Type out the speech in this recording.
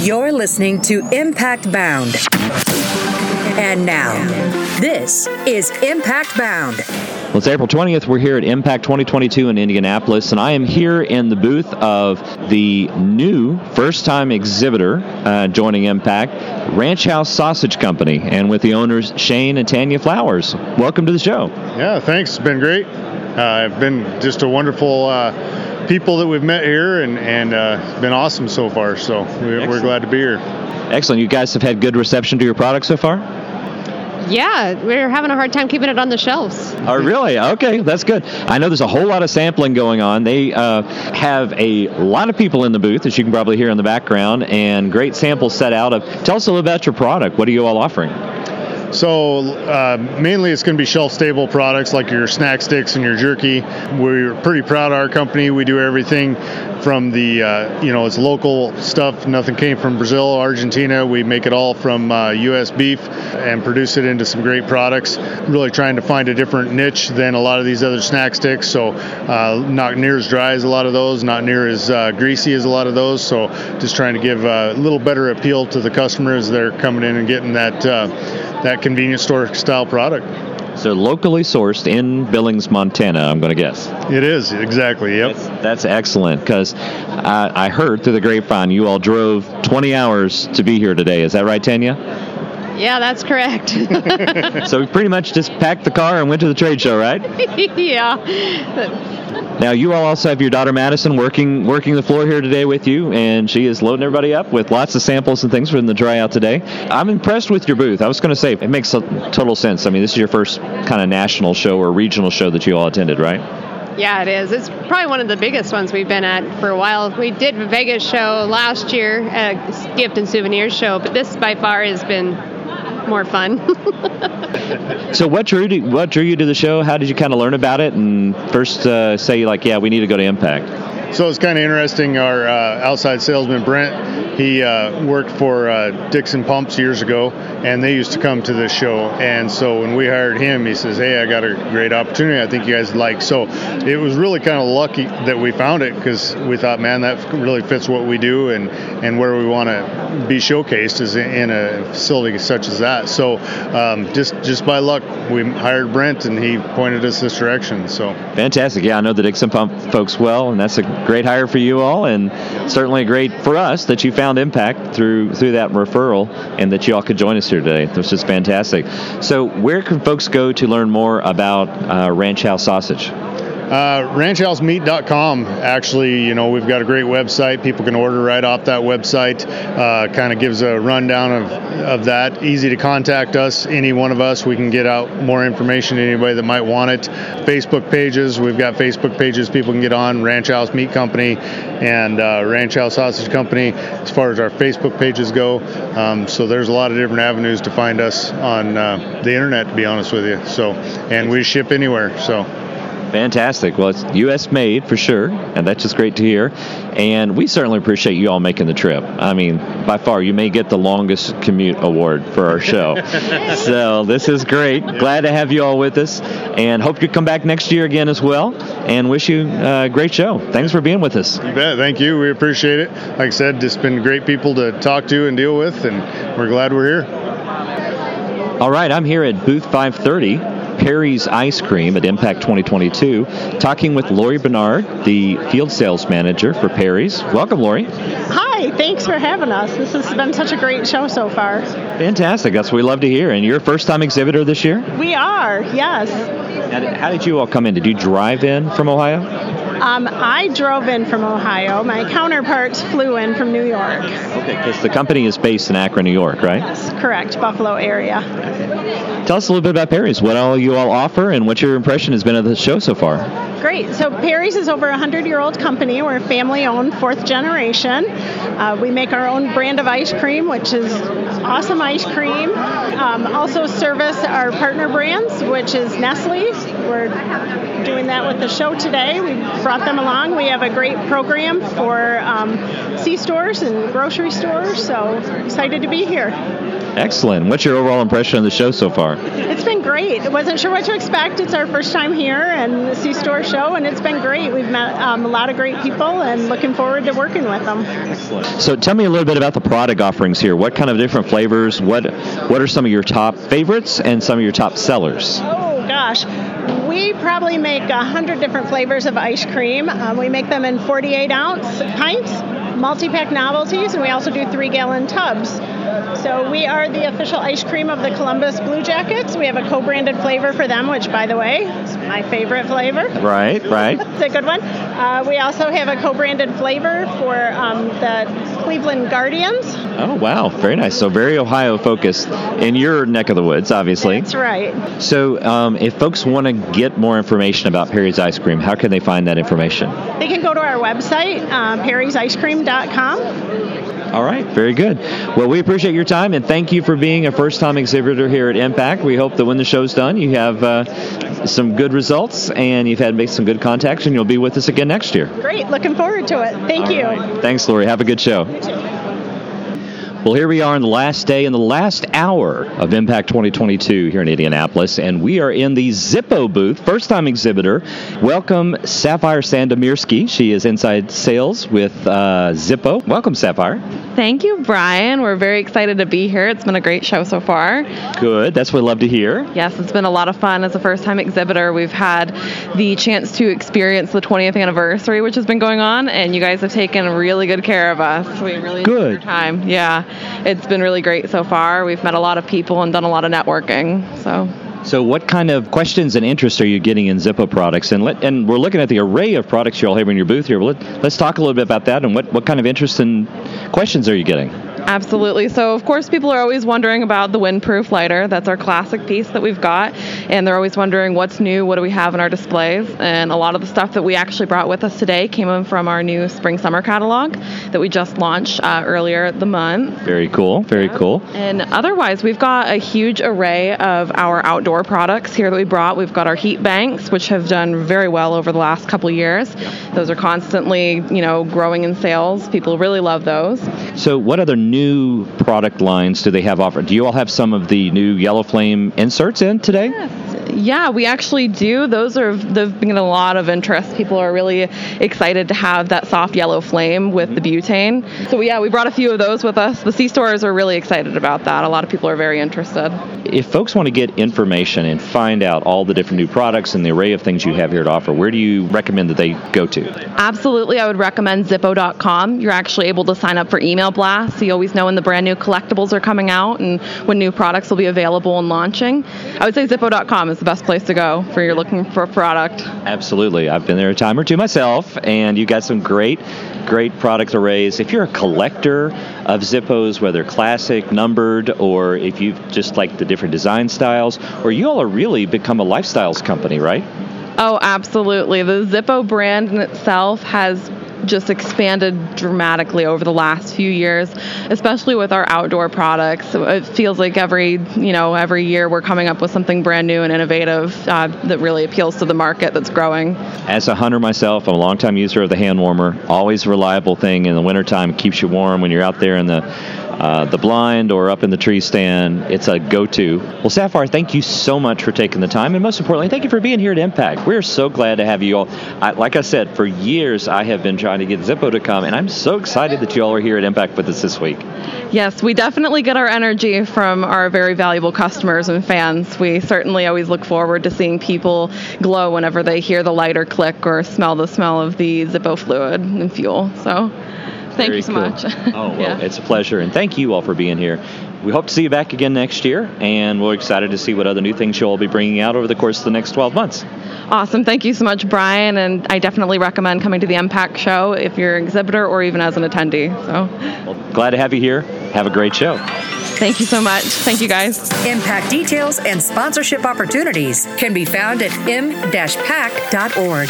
You're listening to M-PACT Bound. And now, this is M-PACT Bound. Well, it's April 20th. We're here at M-PACT 2022 in Indianapolis, and I am here in the booth of the new first time exhibitor uh, joining M-PACT, Ranch House Sausage Company, and with the owners Shane and Tanya Flowers. Welcome to the show. Yeah, thanks. It's been great. Uh, I've been just a wonderful uh, people that we've met here, and, and uh, it's been awesome so far. So we're, we're glad to be here. Excellent. You guys have had good reception to your product so far? Yeah, we're having a hard time keeping it on the shelves. Oh, really? Okay, that's good. I know there's a whole lot of sampling going on. They uh, have a lot of people in the booth, as you can probably hear in the background, and great samples set out of. Tell us a little about your product. What are you all offering? So uh, mainly it's going to be shelf stable products like your snack sticks and your jerky. We're pretty proud of our company. We do everything from the uh, you know it's local stuff. Nothing came from Brazil, Argentina. We make it all from uh, U.S. beef and produce it into some great products. Really trying to find a different niche than a lot of these other snack sticks. So uh, not near as dry as a lot of those, not near as uh, greasy as a lot of those. So just trying to give a little better appeal to the customers. They're coming in and getting that uh, that convenience store style product. So locally sourced in Billings, Montana, I'm going to guess. It is exactly. Yep. That's, that's excellent because I, I heard through the grapevine you all drove 20 hours to be here today. Is that right, Tanya? Yeah, that's correct. so we pretty much just packed the car and went to the trade show, right? yeah. Now you all also have your daughter Madison working working the floor here today with you, and she is loading everybody up with lots of samples and things from the dry out today. I'm impressed with your booth. I was going to say it makes total sense. I mean, this is your first kind of national show or regional show that you all attended, right? Yeah, it is. It's probably one of the biggest ones we've been at for a while. We did a Vegas show last year, a gift and souvenir show, but this by far has been more fun. so what drew what drew you to the show? How did you kind of learn about it and first uh, say like, yeah, we need to go to M-PACT? So it's kind of interesting. Our uh, outside salesman Brent, he uh, worked for uh, Dixon Pumps years ago, and they used to come to this show. And so when we hired him, he says, "Hey, I got a great opportunity. I think you guys like." So it was really kind of lucky that we found it because we thought, man, that really fits what we do and and where we want to be showcased is in a facility such as that. So um, just just by luck, we hired Brent, and he pointed us this direction. So fantastic. Yeah, I know the Dixon Pump folks well, and that's a great hire for you all, and certainly great for us that you found M-PACT through through that referral, and that you all could join us here today. This is fantastic. So, where can folks go to learn more about uh, Ranch House Sausage? Uh, ranchhousemeat.com. Actually, you know, we've got a great website. People can order right off that website. Uh, kind of gives a rundown of, of that. Easy to contact us, any one of us. We can get out more information to anybody that might want it. Facebook pages. We've got Facebook pages people can get on. Ranch House Meat Company and uh, Ranch House Sausage Company. As far as our Facebook pages go, um, so there's a lot of different avenues to find us on uh, the internet. To be honest with you, so and we ship anywhere. So. Fantastic. Well, it's U.S. made for sure, and that's just great to hear. And we certainly appreciate you all making the trip. I mean, by far, you may get the longest commute award for our show. so this is great. Glad to have you all with us, and hope you come back next year again as well. And wish you a great show. Thanks for being with us. You bet. Thank you. We appreciate it. Like I said, just been great people to talk to and deal with, and we're glad we're here. All right, I'm here at booth 530 Perry's Ice Cream at M-PACT 2022, talking with Lori Bernard, the field sales manager for Perry's. Welcome, Lori. Hi, thanks for having us. This has been such a great show so far. Fantastic. That's what we love to hear. And you're a first time exhibitor this year? We are, yes. And how did you all come in? Did you drive in from Ohio? Um, I drove in from Ohio. My counterparts flew in from New York. Okay, because the company is based in Akron, New York, right? Yes, correct, Buffalo area. Tell us a little bit about Perry's. What all you all offer, and what your impression has been of the show so far? Great. So Perry's is over a hundred-year-old company. We're family-owned, fourth generation. Uh, we make our own brand of ice cream, which is awesome ice cream. Um, also service our partner brands, which is Nestle. We're doing that with the show today. We brought them along. We have a great program for um, C stores and grocery stores. So excited to be here. Excellent. What's your overall impression of the show so far? It's been great. I wasn't sure what to expect. It's our first time here and the C Store show, and it's been great. We've met um, a lot of great people and looking forward to working with them. Excellent. So tell me a little bit about the product offerings here. What kind of different flavors? What what are some of your top favorites and some of your top sellers? Oh gosh, we probably make a hundred different flavors of ice cream. Um, we make them in 48 ounce pints, multi-pack novelties, and we also do three gallon tubs. So we are the official ice cream of the Columbus Blue Jackets. We have a co-branded flavor for them, which, by the way, is my favorite flavor. Right, right. it's a good one. Uh, we also have a co-branded flavor for um, the Cleveland Guardians. Oh wow, very nice. So very Ohio focused in your neck of the woods, obviously. That's right. So um, if folks want to get more information about Perry's Ice Cream, how can they find that information? They can go to our website, uh, perrysicecream.com. All right, very good. Well, we appreciate your time and thank you for being a first time exhibitor here at M-PACT. We hope that when the show's done, you have uh, some good results and you've had make some good contacts and you'll be with us again next year. Great, looking forward to it. Thank All you. Right. Thanks, Lori. Have a good show. Well, here we are in the last day and the last hour of M-PACT 2022 here in Indianapolis, and we are in the Zippo booth, first time exhibitor. Welcome, Sapphire Sandomierski. She is inside sales with uh, Zippo. Welcome, Sapphire. Thank you, Brian. We're very excited to be here. It's been a great show so far. Good. That's what we love to hear. Yes, it's been a lot of fun. As a first time exhibitor, we've had the chance to experience the 20th anniversary, which has been going on, and you guys have taken really good care of us. We really good. enjoyed our time. Yeah, it's been really great so far. We've met a lot of people and done a lot of networking. So. So, what kind of questions and interest are you getting in Zippo products? And let, and we're looking at the array of products you all have in your booth here. Let, us talk a little bit about that and what, what kind of interest and questions are you getting? Absolutely. So, of course, people are always wondering about the windproof lighter. That's our classic piece that we've got. And they're always wondering what's new, what do we have in our displays. And a lot of the stuff that we actually brought with us today came in from our new spring summer catalog that we just launched uh, earlier the month. Very cool. Very yeah. cool. And otherwise, we've got a huge array of our outdoor products here that we brought. We've got our heat banks, which have done very well over the last couple years. Those are constantly, you know, growing in sales. People really love those. So, what other new new product lines do they have offered? Do you all have some of the new Yellow Flame inserts in today? Yeah, we actually do. Those are they've been a lot of interest. People are really excited to have that soft yellow flame with the mm-hmm. butane. So yeah, we brought a few of those with us. The C stores are really excited about that. A lot of people are very interested. If folks want to get information and find out all the different new products and the array of things you have here to offer, where do you recommend that they go to? Absolutely, I would recommend Zippo.com. You're actually able to sign up for email blasts, so you always know when the brand new collectibles are coming out and when new products will be available and launching. I would say Zippo.com is is the best place to go for you're looking for a product. Absolutely. I've been there a time or two myself, and you got some great, great product arrays. If you're a collector of Zippos, whether classic, numbered, or if you just like the different design styles, or you all are really become a lifestyles company, right? Oh, absolutely. The Zippo brand in itself has just expanded dramatically over the last few years, especially with our outdoor products. It feels like every you know every year we're coming up with something brand new and innovative uh, that really appeals to the market that's growing. As a hunter myself, I'm a longtime user of the hand warmer. Always a reliable thing in the wintertime. Keeps you warm when you're out there in the uh, the blind or up in the tree stand. It's a go to. Well, Sapphire, thank you so much for taking the time. And most importantly, thank you for being here at M-PACT. We're so glad to have you all. I, like I said, for years I have been trying to get Zippo to come, and I'm so excited that you all are here at M-PACT with us this week. Yes, we definitely get our energy from our very valuable customers and fans. We certainly always look forward to seeing people glow whenever they hear the lighter click or smell the smell of the Zippo fluid and fuel. So thank Very you so cool. much. Oh, well, yeah. it's a pleasure. And thank you all for being here. We hope to see you back again next year, and we're excited to see what other new things you'll be bringing out over the course of the next 12 months. Awesome. Thank you so much, Brian. And I definitely recommend coming to the M-PACT show if you're an exhibitor or even as an attendee. So, well, glad to have you here. Have a great show. Thank you so much. Thank you, guys. M-PACT details and sponsorship opportunities can be found at m-pact.org.